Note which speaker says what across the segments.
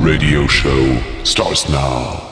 Speaker 1: radio show starts now.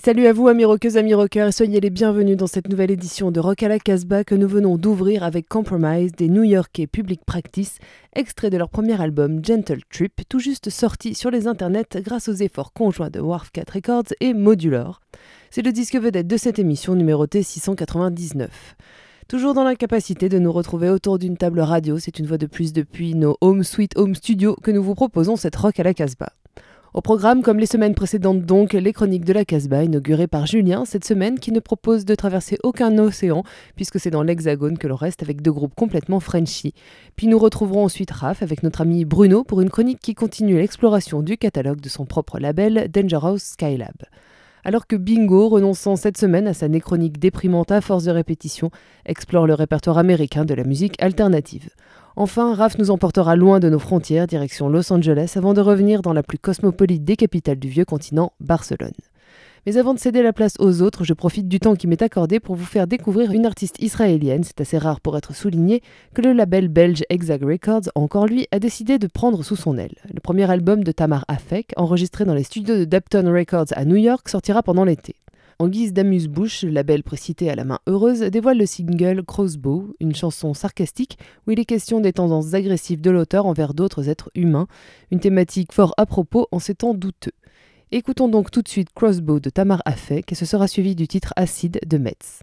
Speaker 2: Salut à vous amis rockeuses, amis rockers, et soyez les bienvenus dans cette nouvelle édition de Rock à la Casbah que nous venons d'ouvrir avec Compromise des New Yorkais Public Practice, extrait de leur premier album Gentle Trip, tout juste sorti sur les internets grâce aux efforts conjoints de Wharf 4 Records et Modular. C'est le disque vedette de cette émission numéroté 699. Toujours dans l'incapacité de nous retrouver autour d'une table radio, c'est une fois de plus depuis nos Home Sweet Home Studio que nous vous proposons cette Rock à la Casbah. Au programme, comme les semaines précédentes donc, les chroniques de la Casbah, inaugurées par Julien cette semaine, qui ne propose de traverser aucun océan, puisque c'est dans l'Hexagone que l'on reste avec deux groupes complètement Frenchy. Puis nous retrouverons ensuite Raph avec notre ami Bruno pour une chronique qui continue l'exploration du catalogue de son propre label Dangerous Skylab. Alors que Bingo, renonçant cette semaine à sa néchronique déprimante à force de répétition, explore le répertoire américain de la musique alternative. Enfin, Raph nous emportera loin de nos frontières, direction Los Angeles, avant de revenir dans la plus cosmopolite des capitales du vieux continent, Barcelone. Mais avant de céder la place aux autres, je profite du temps qui m'est accordé pour vous faire découvrir une artiste israélienne, c'est assez rare pour être souligné, que le label belge Exag Records, encore lui, a décidé de prendre sous son aile. Le premier album de Tamar Afek, enregistré dans les studios de Dapton Records à New York, sortira pendant l'été. En guise d'amuse-bouche, le label précité à la main heureuse dévoile le single Crossbow, une chanson sarcastique où il est question des tendances agressives de l'auteur envers d'autres êtres humains, une thématique fort à propos en ces temps douteux. Écoutons donc tout de suite Crossbow de Tamar Afek et ce sera suivi du titre Acide de Metz.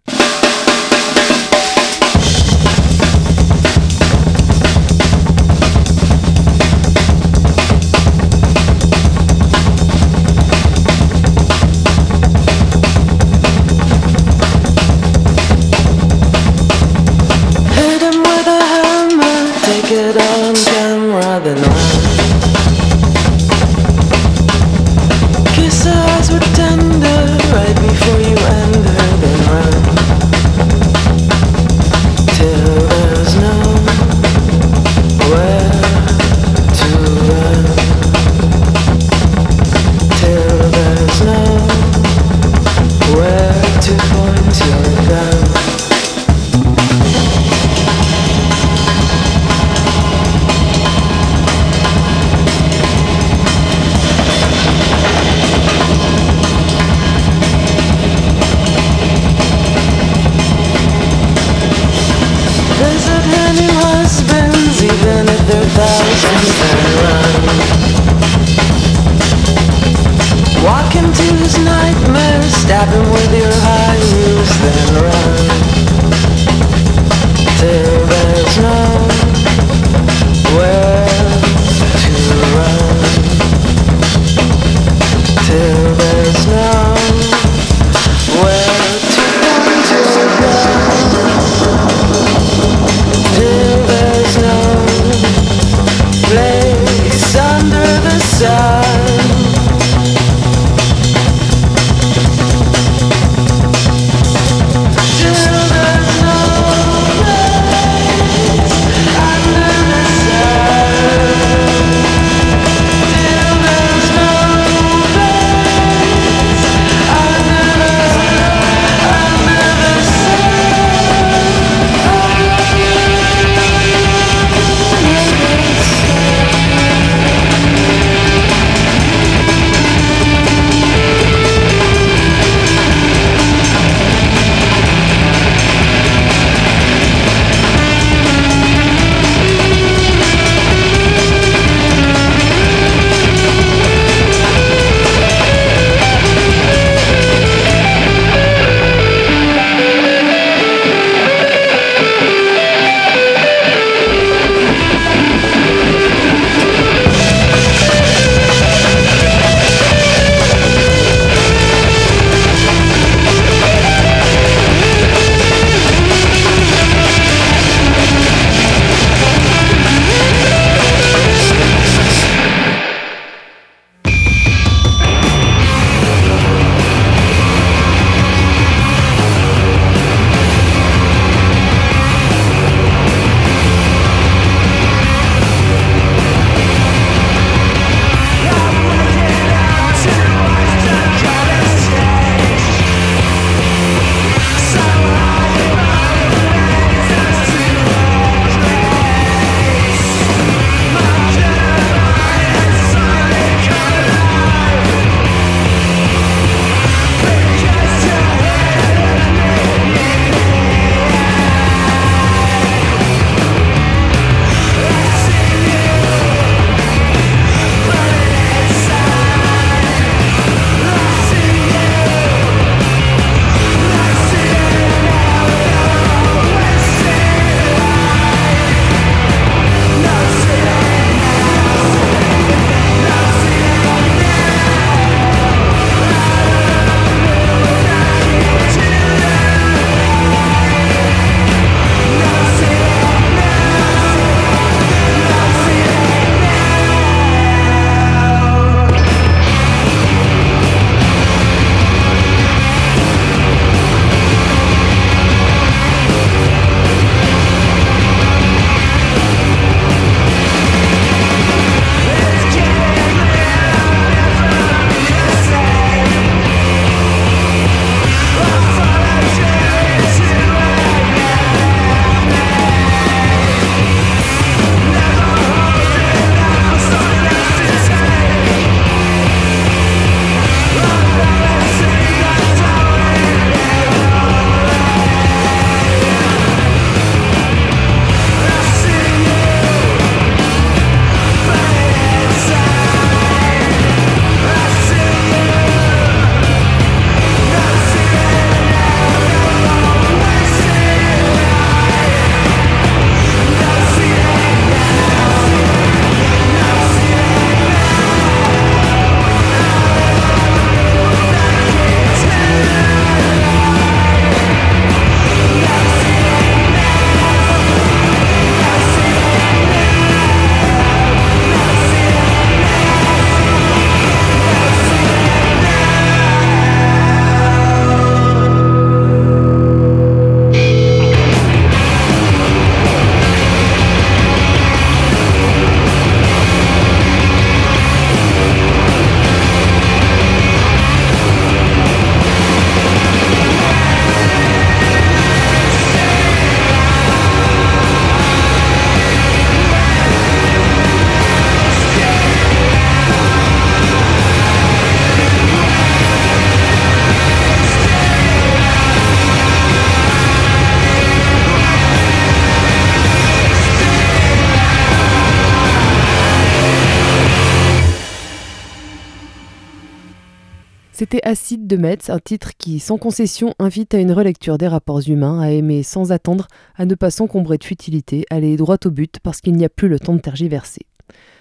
Speaker 2: C'était Acide de Metz, un titre qui, sans concession, invite à une relecture des rapports humains, à aimer sans attendre, à ne pas s'encombrer de futilité, aller droit au but parce qu'il n'y a plus le temps de tergiverser.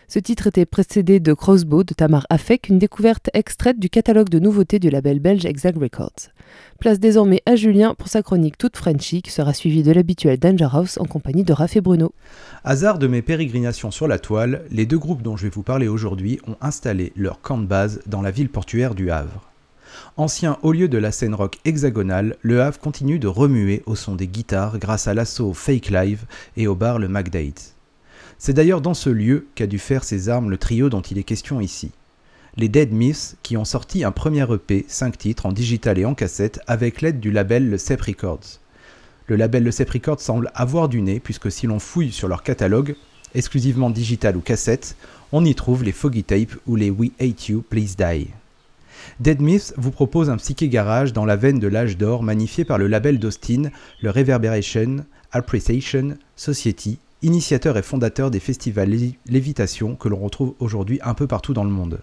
Speaker 2: Ce titre était précédé de Crossbow de Tamar Afek, une découverte extraite du catalogue de nouveautés du label belge Exact Records. Place désormais à Julien pour sa chronique toute Frenchy qui sera suivie de l'habituel Danger House en compagnie de Raph et Bruno.
Speaker 3: Hasard de mes pérégrinations sur la toile, les deux groupes dont je vais vous parler aujourd'hui ont installé leur camp de base dans la ville portuaire du Havre. Ancien haut lieu de la scène rock hexagonale, le Havre continue de remuer au son des guitares grâce à l'assaut Fake Live et au bar le McDate. C'est d'ailleurs dans ce lieu qu'a dû faire ses armes le trio dont il est question ici. Les Dead Myths qui ont sorti un premier EP, 5 titres en digital et en cassette avec l'aide du label Le Cep Records. Le label Le Cep Records semble avoir du nez puisque si l'on fouille sur leur catalogue, exclusivement digital ou cassette, on y trouve les Foggy Tape ou les We Hate You, Please Die. Dead Myths vous propose un psyché garage dans la veine de l'âge d'or magnifié par le label d'Austin, le Reverberation Appreciation Society, initiateur et fondateur des festivals Lévitation que l'on retrouve aujourd'hui un peu partout dans le monde.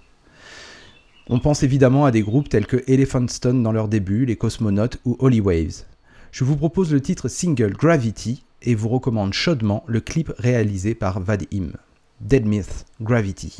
Speaker 3: On pense évidemment à des groupes tels que Elephant Stone dans leur début, les Cosmonautes ou Holy Waves. Je vous propose le titre single Gravity et vous recommande chaudement le clip réalisé par Vadim. Dead Myth Gravity.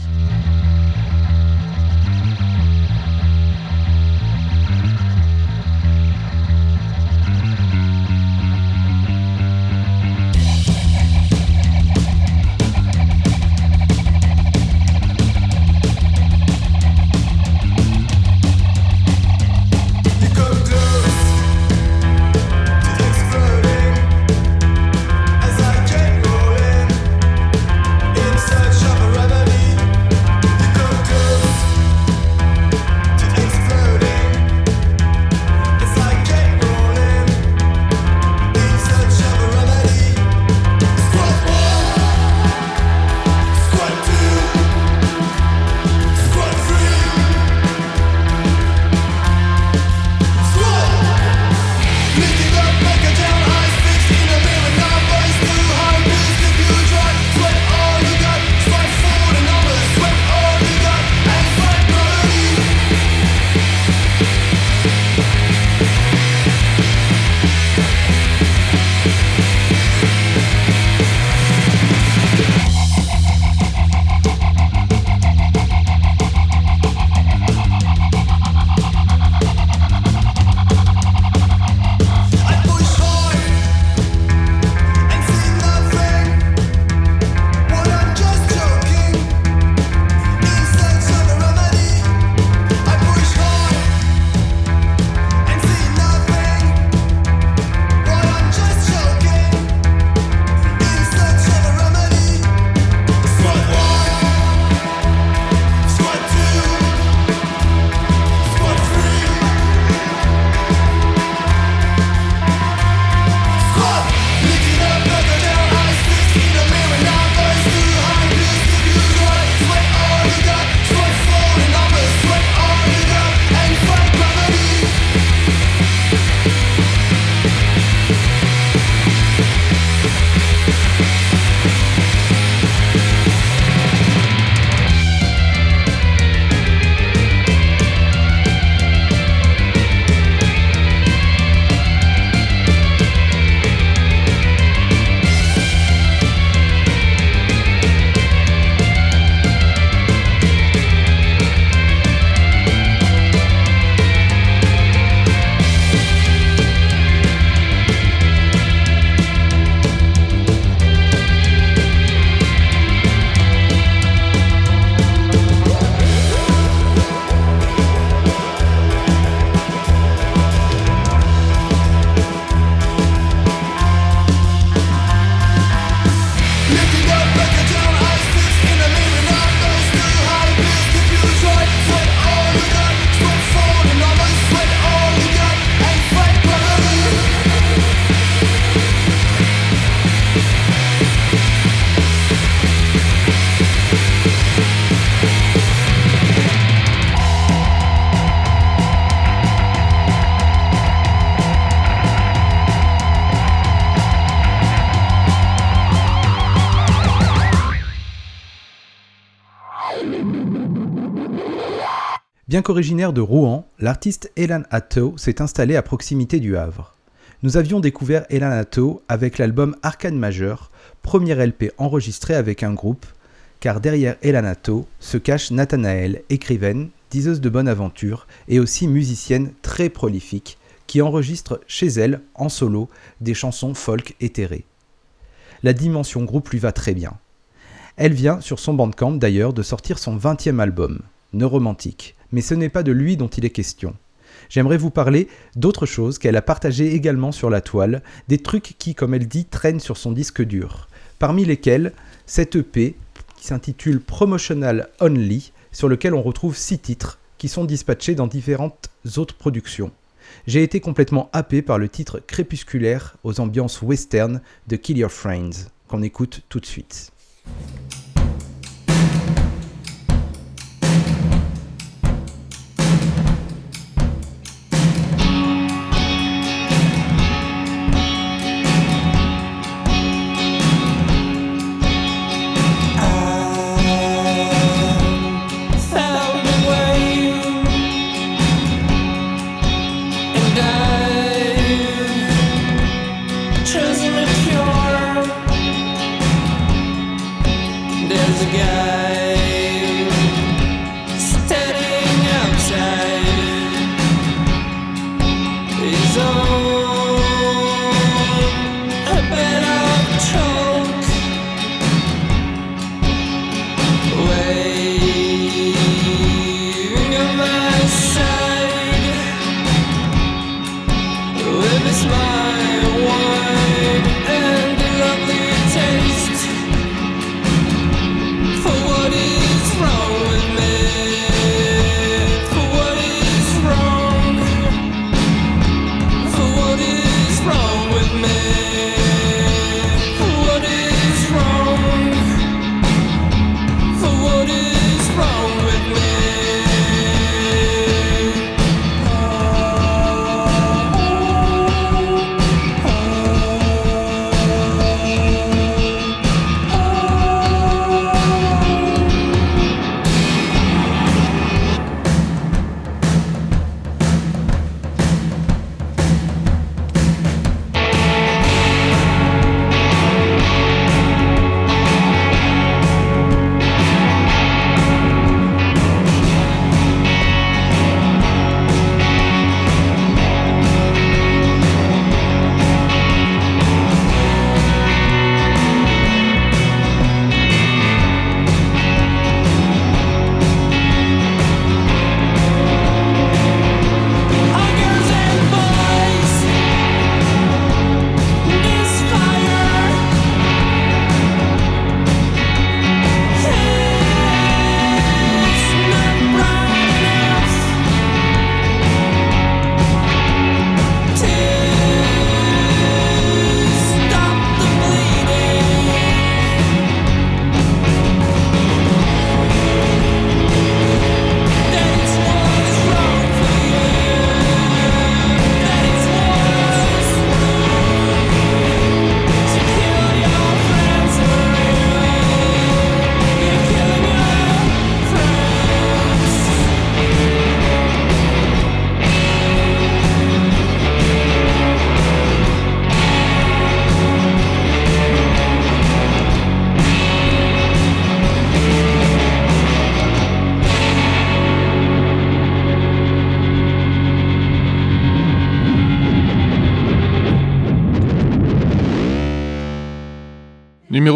Speaker 3: Bien qu'originaire de Rouen, l'artiste Elan Atto s'est installé à proximité du Havre. Nous avions découvert Elan Atto avec l'album Arcane Majeur, premier LP enregistré avec un groupe, car derrière Elan Atto se cache Nathanaël, écrivaine, diseuse de bonne aventure et aussi musicienne très prolifique, qui enregistre chez elle, en solo, des chansons folk éthérées. La dimension groupe lui va très bien. Elle vient, sur son bandcamp d'ailleurs, de sortir son 20e album, Neuromantique, mais ce n'est pas de lui dont il est question. J'aimerais vous parler d'autres choses qu'elle a partagées également sur la toile, des trucs qui, comme elle dit, traînent sur son disque dur, parmi lesquels cette EP qui s'intitule Promotional Only, sur lequel on retrouve six titres qui sont dispatchés dans différentes autres productions. J'ai été complètement happé par le titre crépusculaire aux ambiances western de Kill Your Friends, qu'on écoute tout de suite.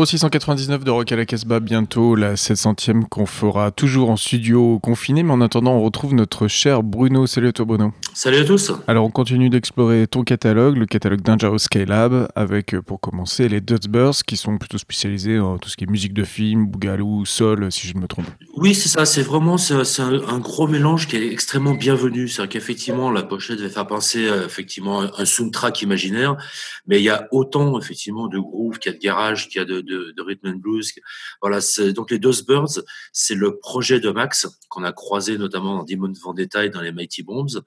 Speaker 4: 0699 de Rock à la Casbah, bientôt la 700e qu'on fera toujours en studio confiné. Mais en attendant, on retrouve notre cher Bruno. Salut à toi, Bruno.
Speaker 5: Salut à tous.
Speaker 4: Alors, on continue d'explorer ton catalogue, le catalogue d'Injaro Skylab, avec euh, pour commencer les Dutchbirds qui sont plutôt spécialisés en tout ce qui est musique de film, bougalou, sol, si je ne me trompe.
Speaker 5: Oui, c'est ça. C'est vraiment c'est un, gros mélange qui est extrêmement bienvenu. C'est-à-dire qu'effectivement, la pochette va faire penser euh, effectivement un soundtrack imaginaire, mais il y a autant effectivement de groove qu'il y a de garage, qu'il y a de de rhythm and blues. Voilà. Donc les Dustbirds, c'est le projet de Max qu'on a croisé notamment dans Demon Vendetta et dans les Mighty Bombs,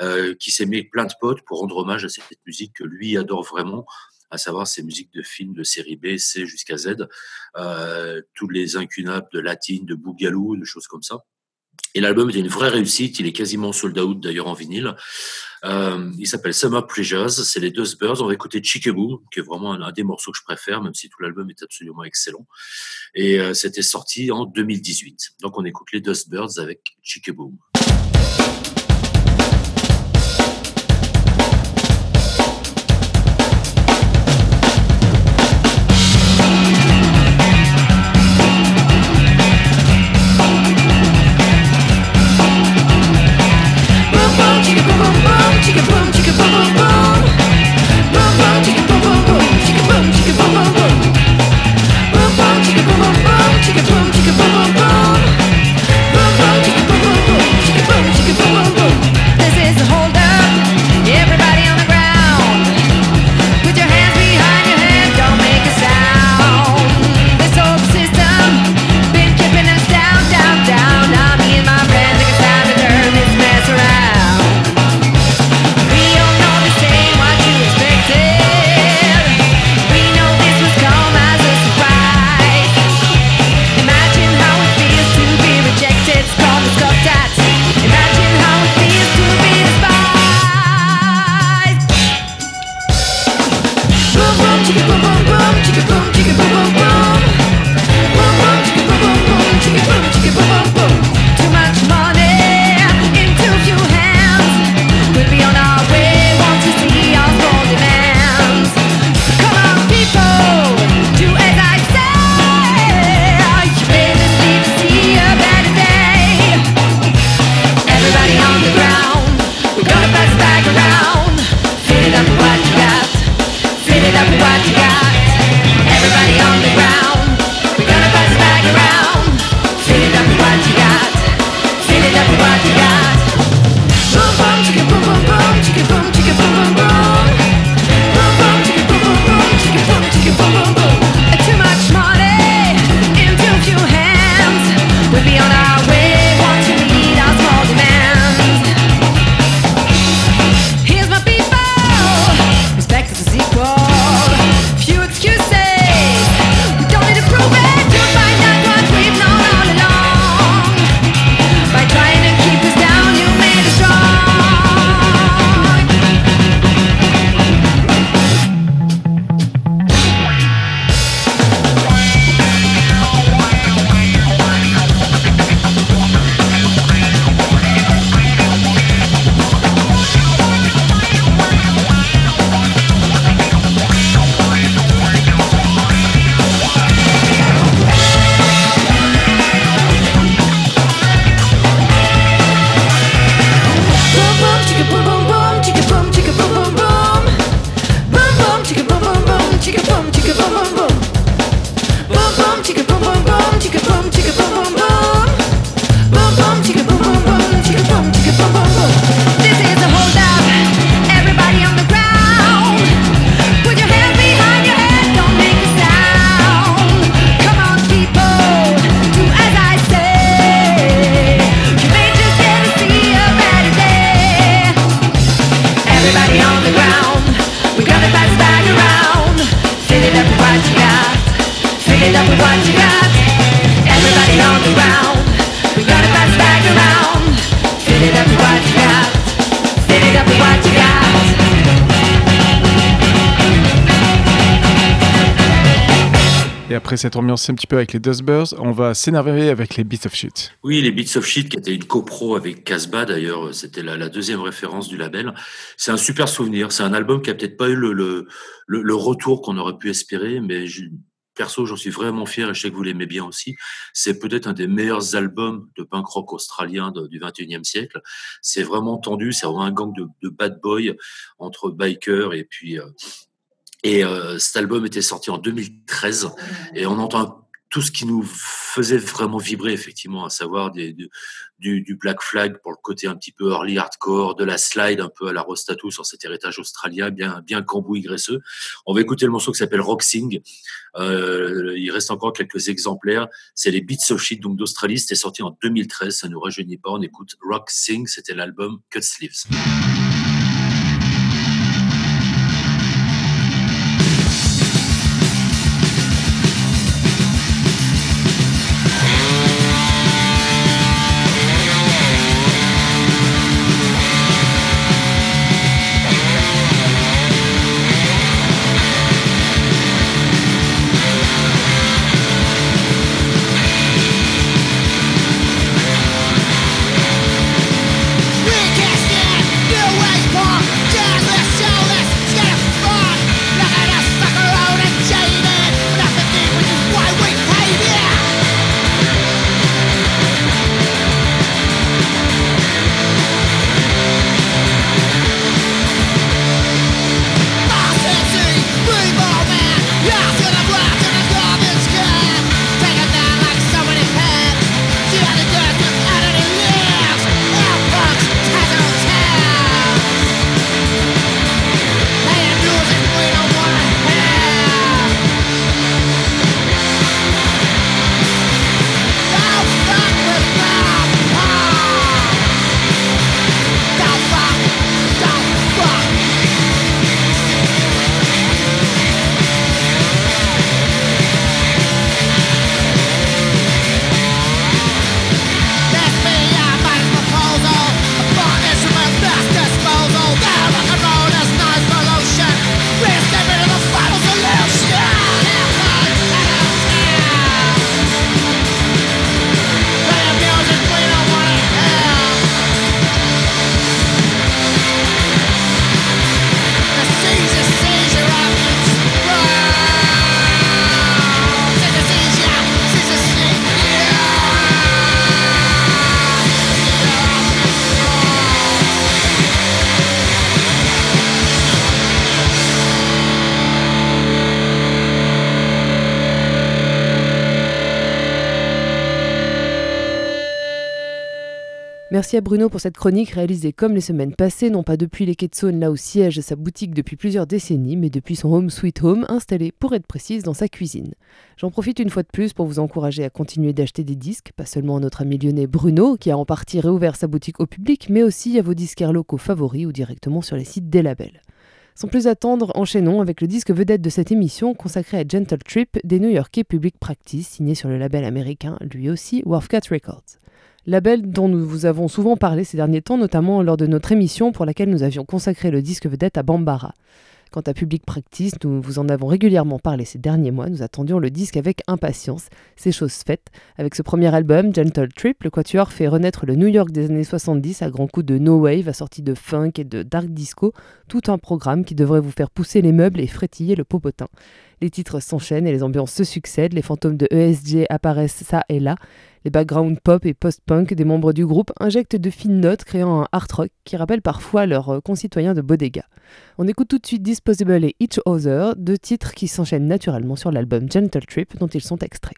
Speaker 5: euh, qui s'est mis plein de potes pour rendre hommage à cette musique que lui adore vraiment à savoir ces musiques de films de série B, C jusqu'à Z, euh, tous les incunables de latine, de boogaloo, de choses comme ça. Et l'album était une vraie réussite. Il est quasiment sold out d'ailleurs en vinyle. Euh, il s'appelle Summer Pleasures. C'est les Dust Birds. On va écouter Chickaboo, qui est vraiment un, un des morceaux que je préfère, même si tout l'album est absolument excellent. Et euh, c'était sorti en 2018. Donc on écoute les Dust Birds avec Chickaboo.
Speaker 6: Te
Speaker 7: quero, bom. Cette ambiance un petit peu avec les Dust Birds, on va s'énerver avec les Beats of Shit.
Speaker 5: Oui, les Beats of Shit, qui était une copro avec Casbah d'ailleurs, c'était la, la deuxième référence du label. C'est un super souvenir. C'est un album qui a peut-être pas eu le, le, le, retour qu'on aurait pu espérer, mais perso, j'en suis vraiment fier et je sais que vous l'aimez bien aussi. C'est peut-être un des meilleurs albums de punk rock australien du 21e siècle. C'est vraiment tendu, c'est vraiment un gang de, de bad boys entre bikers et puis. euh, et euh, cet album était sorti en 2013 et on entend tout ce qui nous faisait vraiment vibrer effectivement, à savoir du, Black Flag pour le côté un petit peu early hardcore, de la slide un peu à la Rostatu sur cet héritage australien, bien bien cambouis graisseux. On va écouter le morceau qui s'appelle Rock Sing. Euh, il reste encore quelques exemplaires. C'est les Beats of Shit donc d'Australie. C'était sorti en 2013. Ça nous rajeunit pas. On écoute Rock Sing. C'était l'album Cut Sleeves.
Speaker 1: Merci à Bruno pour cette chronique réalisée comme les semaines passées, non pas depuis les quais de Saône, là où siège sa boutique depuis plusieurs décennies, mais depuis son home sweet home, installé pour être précise dans sa cuisine. J'en profite une fois de plus pour vous encourager à continuer d'acheter des disques, pas seulement à notre ami lyonnais Bruno, qui a en partie réouvert sa boutique au public, mais aussi à vos disquaires locaux favoris ou directement sur les sites des labels. Sans plus attendre, enchaînons avec le disque vedette de cette émission consacré à Gentle Trip des New-Yorkais Public Practice, signé sur le label américain, lui aussi, Wharfcat Records. Label dont nous vous avons souvent parlé ces derniers temps, notamment lors de notre émission pour laquelle nous avions consacré le disque vedette à Bambara. Quant à Public Practice, nous vous en avons régulièrement parlé ces derniers mois, nous attendions le disque avec impatience, c'est chose faite. Avec ce premier album, Gentle Trip, le Quatuor fait renaître le New York des années 70 à grands coups de no wave, assorti de funk et de dark disco, tout un programme qui devrait vous faire pousser les meubles et frétiller le popotin. Les titres s'enchaînent et les ambiances se succèdent, les fantômes de ESG apparaissent ça et là, les backgrounds pop et post-punk des membres du groupe injectent de fines notes, créant un art rock qui rappelle parfois leurs euh, concitoyens de Bodega. On écoute tout de suite Disposable et Each Other, deux titres qui s'enchaînent naturellement sur l'album Gentle Trip dont ils sont extraits.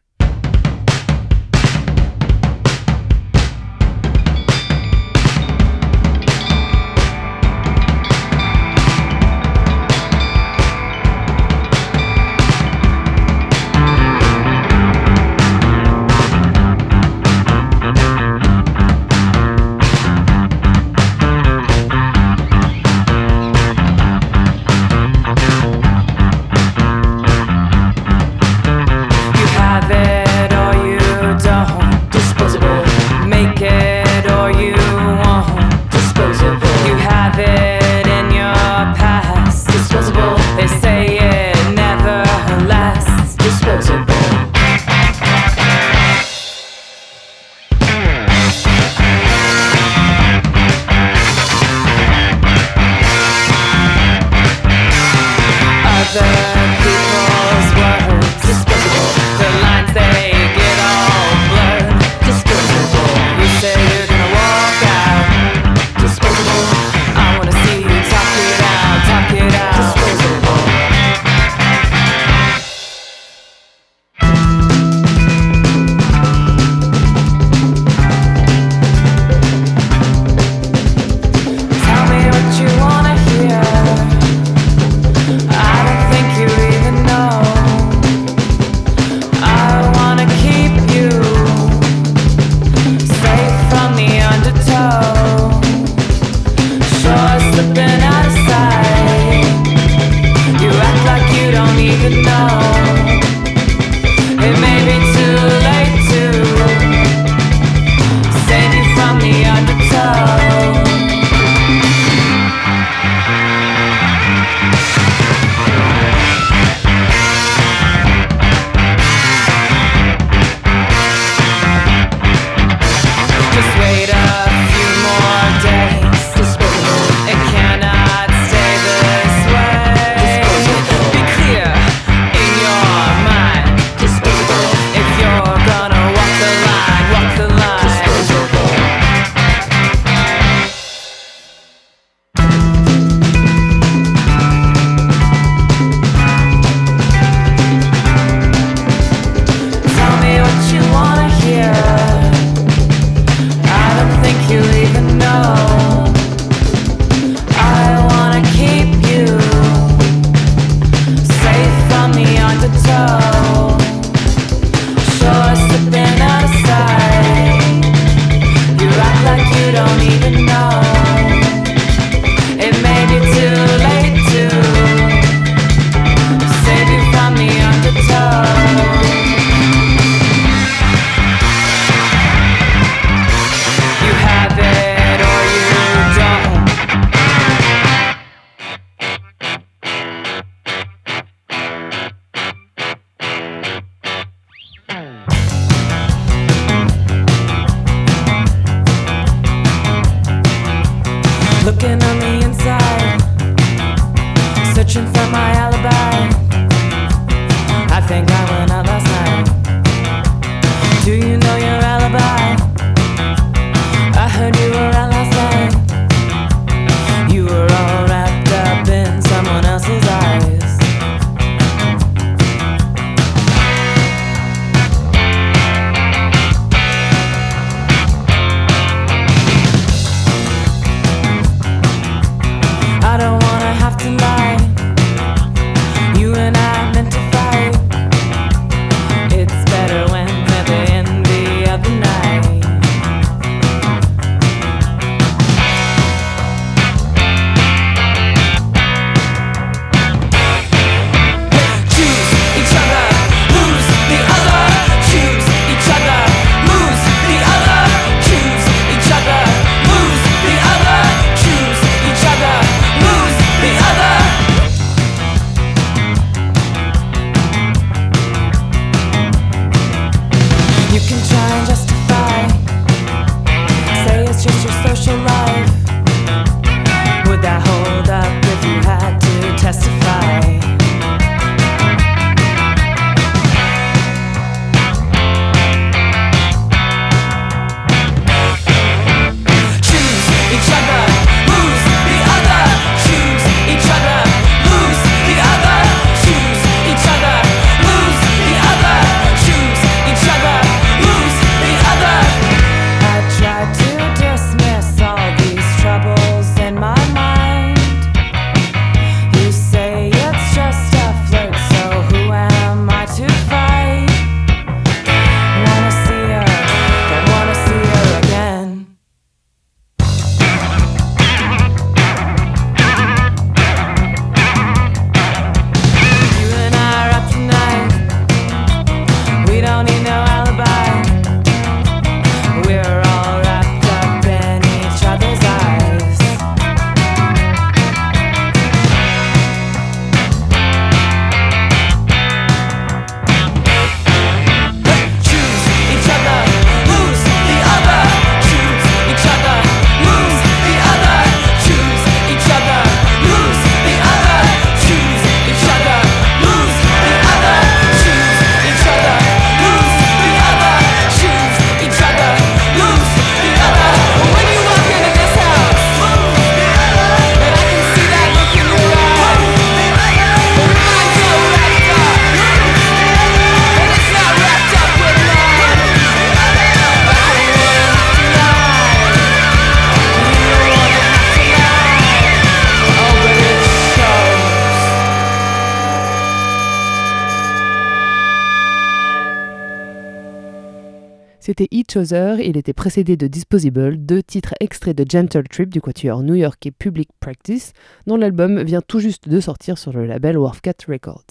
Speaker 2: Il était précédé de Disposable, deux titres extraits de Gentle Trip du quatuor New York et Public Practice, dont l'album vient tout juste de sortir sur le label Wharfcat Records.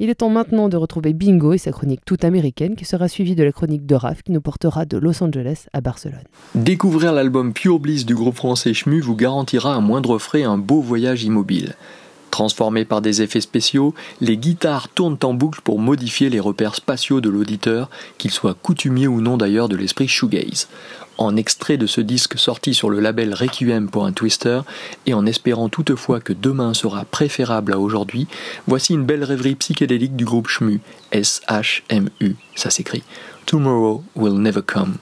Speaker 2: Il est temps maintenant de retrouver Bingo et sa chronique toute américaine qui sera suivie de la chronique de Raph qui nous portera de Los Angeles à Barcelone.
Speaker 8: Découvrir l'album Pure Bliss du groupe français Chmu vous garantira à moindre frais un beau voyage immobile. Transformés par des effets spéciaux, les guitares tournent en boucle pour modifier les repères spatiaux de l'auditeur, qu'il soit coutumier ou non d'ailleurs de l'esprit shoegaze. En extrait de ce disque sorti sur le label Requiem pour un Twister, et en espérant toutefois que demain sera préférable à aujourd'hui, voici une belle rêverie psychédélique du groupe Shmu, S-H-M-U, ça s'écrit. Tomorrow will never come.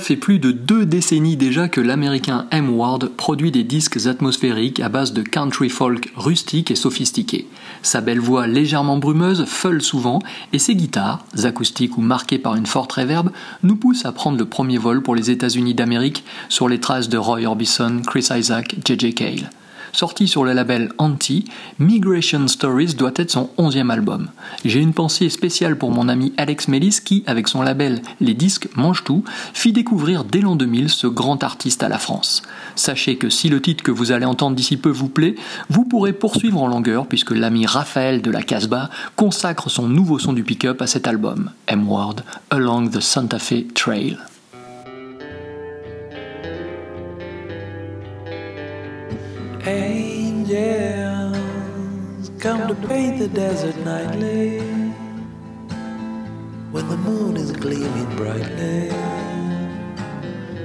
Speaker 8: Fait plus de deux décennies déjà que l'américain M. Ward produit des disques atmosphériques à base de country folk rustique et sophistiqué. Sa belle voix légèrement brumeuse feule souvent et ses guitares, acoustiques ou marquées par une forte réverb, nous poussent à prendre le premier vol pour les États-Unis d'Amérique sur les traces de Roy Orbison, Chris Isaac, J.J. Cale. Sorti sur le label Anti, Migration Stories doit être son onzième album. J'ai une pensée spéciale pour mon ami Alex Mellis qui, avec son label Les Disques Mange Tout, fit découvrir dès l'an 2000 ce grand artiste à la France. Sachez que si le titre que vous allez entendre d'ici peu vous plaît, vous pourrez poursuivre en longueur puisque l'ami Raphaël de la Casbah consacre son nouveau son du pick-up à cet album, M-Ward, Along the Santa Fe Trail.
Speaker 9: Angels come to paint the desert nightly when the moon is gleaming brightly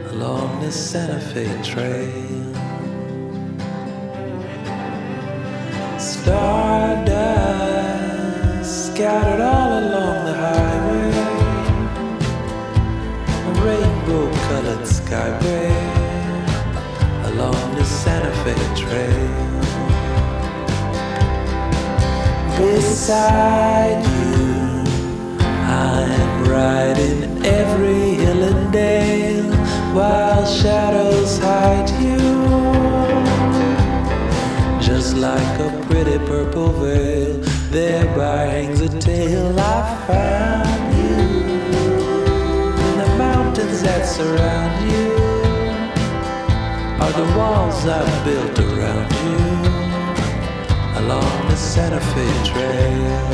Speaker 9: along the Santa Fe Trail. Stardust scattered all along the highway, a rainbow colored skyway along the Santa Fe trail. Beside you, I'm riding walls I've built around you along the Santa Fe Trail.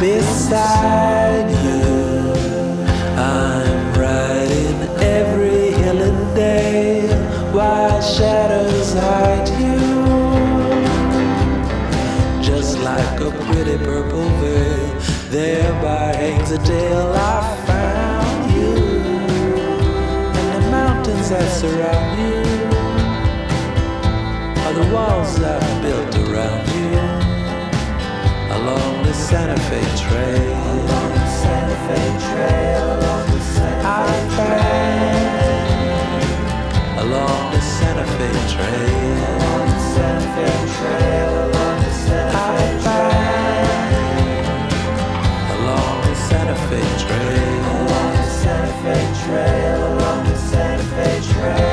Speaker 9: Beside thereby hangs a tale I found you. And the mountains that surround you are the walls I've built around you along the Santa Fe Trail. Along the Santa Fe Trail. Along the Santa Fe Trail. Along the Santa Fe Trail. Along the Santa Fe Trail. Along the Santa Fe Trail. Fe Trail. Along the Santa Fe Trail. Along the Santa Fe Trail.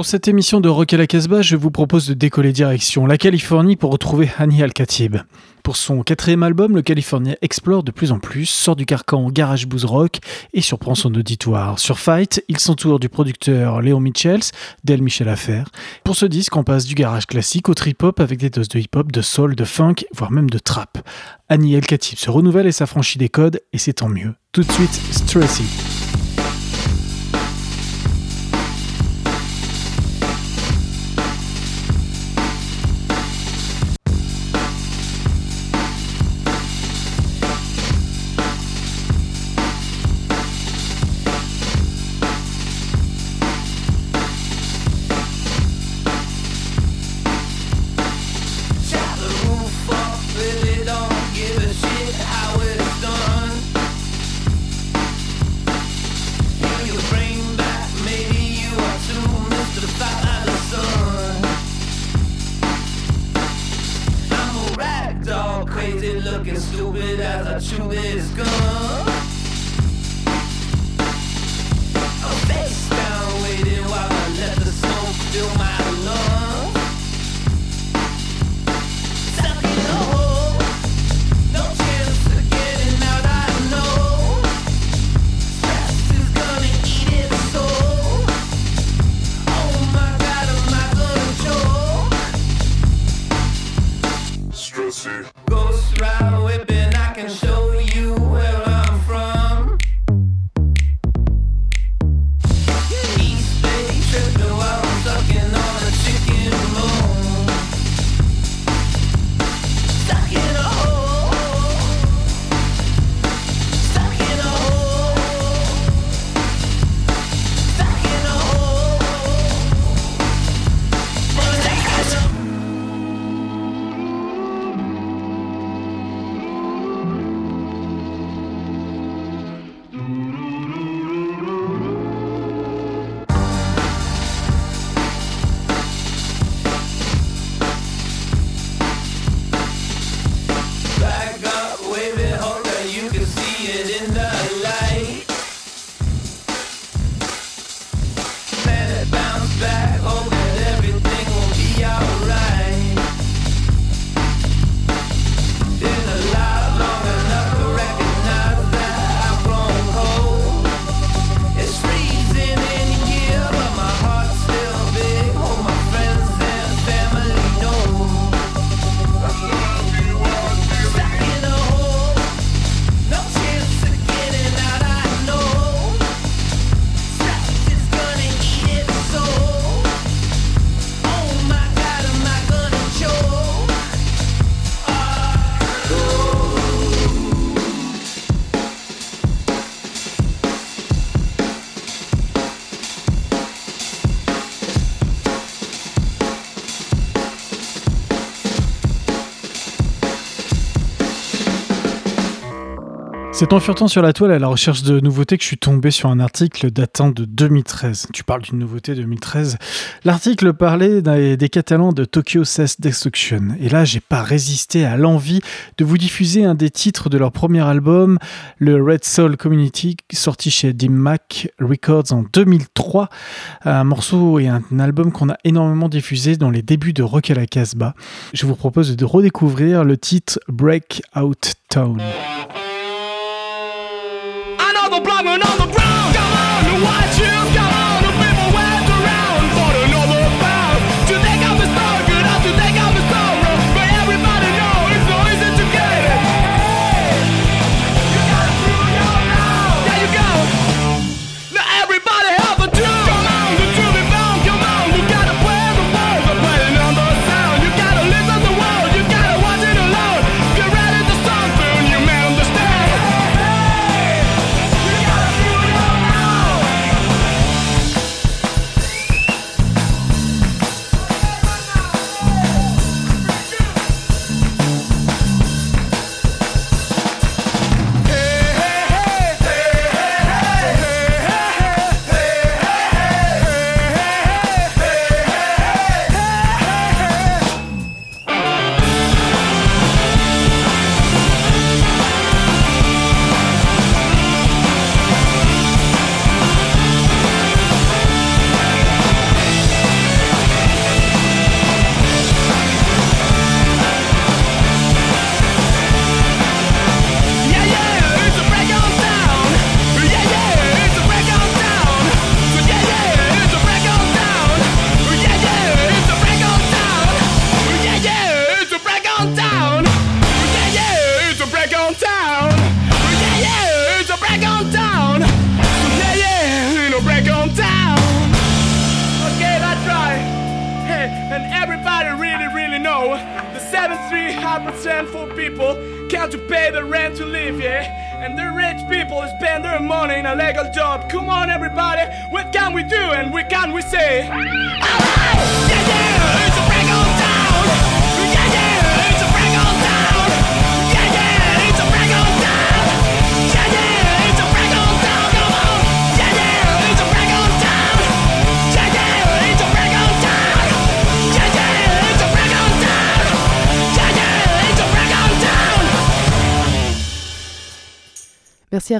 Speaker 7: Pour cette émission de Rock à la Casbah, je vous propose de décoller direction la Californie pour retrouver Hani Al-Khatib. Pour son quatrième album, le Californien explore de plus en plus, sort du carcan garage blues rock et surprend son auditoire. Sur Fight, il s'entoure du producteur Léon Michels, d'El Michel Affaire. Pour ce disque, on passe du garage classique au trip-hop avec des doses de hip-hop, de soul, de funk, voire même de trap. Hani El-Khatib se renouvelle et s'affranchit des codes, et c'est tant mieux. Tout de suite, Stressy.
Speaker 6: Looking stupid as I chew this gum.
Speaker 10: C'est en furetant sur la toile à la recherche de nouveautés que je suis tombé sur un article datant de 2013. Tu parles d'une nouveauté 2013. L'article parlait des, Catalans de Tokyo Cess Destruction. Et là, j'ai pas résisté à l'envie de vous diffuser un des titres de leur premier album, le Red Soul Community, sorti chez Dim Mac Records en 2003. Un morceau et un album qu'on a énormément diffusé dans les débuts de Rock à la Casbah. Je vous propose de redécouvrir le titre Break Out Town.
Speaker 11: problème, non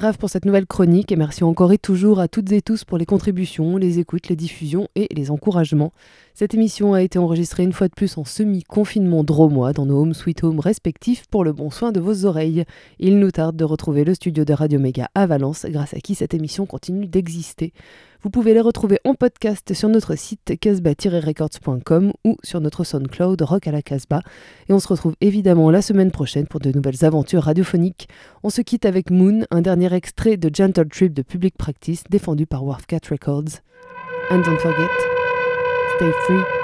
Speaker 11: Raph pour cette nouvelle chronique et merci encore et toujours à toutes et tous pour les contributions, les écoutes, les diffusions et les encouragements. Cette émission a été enregistrée une fois de plus en semi-confinement dromois dans nos home sweet home respectifs pour le bon soin de vos oreilles. Il nous tarde de retrouver le studio de Radio Méga à Valence, grâce à qui cette émission continue d'exister. Vous pouvez les retrouver en podcast sur notre site casbah-records.com ou sur notre SoundCloud Rock à la Casbah. Et on se retrouve évidemment la semaine prochaine pour de nouvelles aventures radiophoniques. On se quitte avec Moon, un dernier extrait de Gentle Trip de Public Practice défendu par Wharfcat Records. And don't forget, stay free.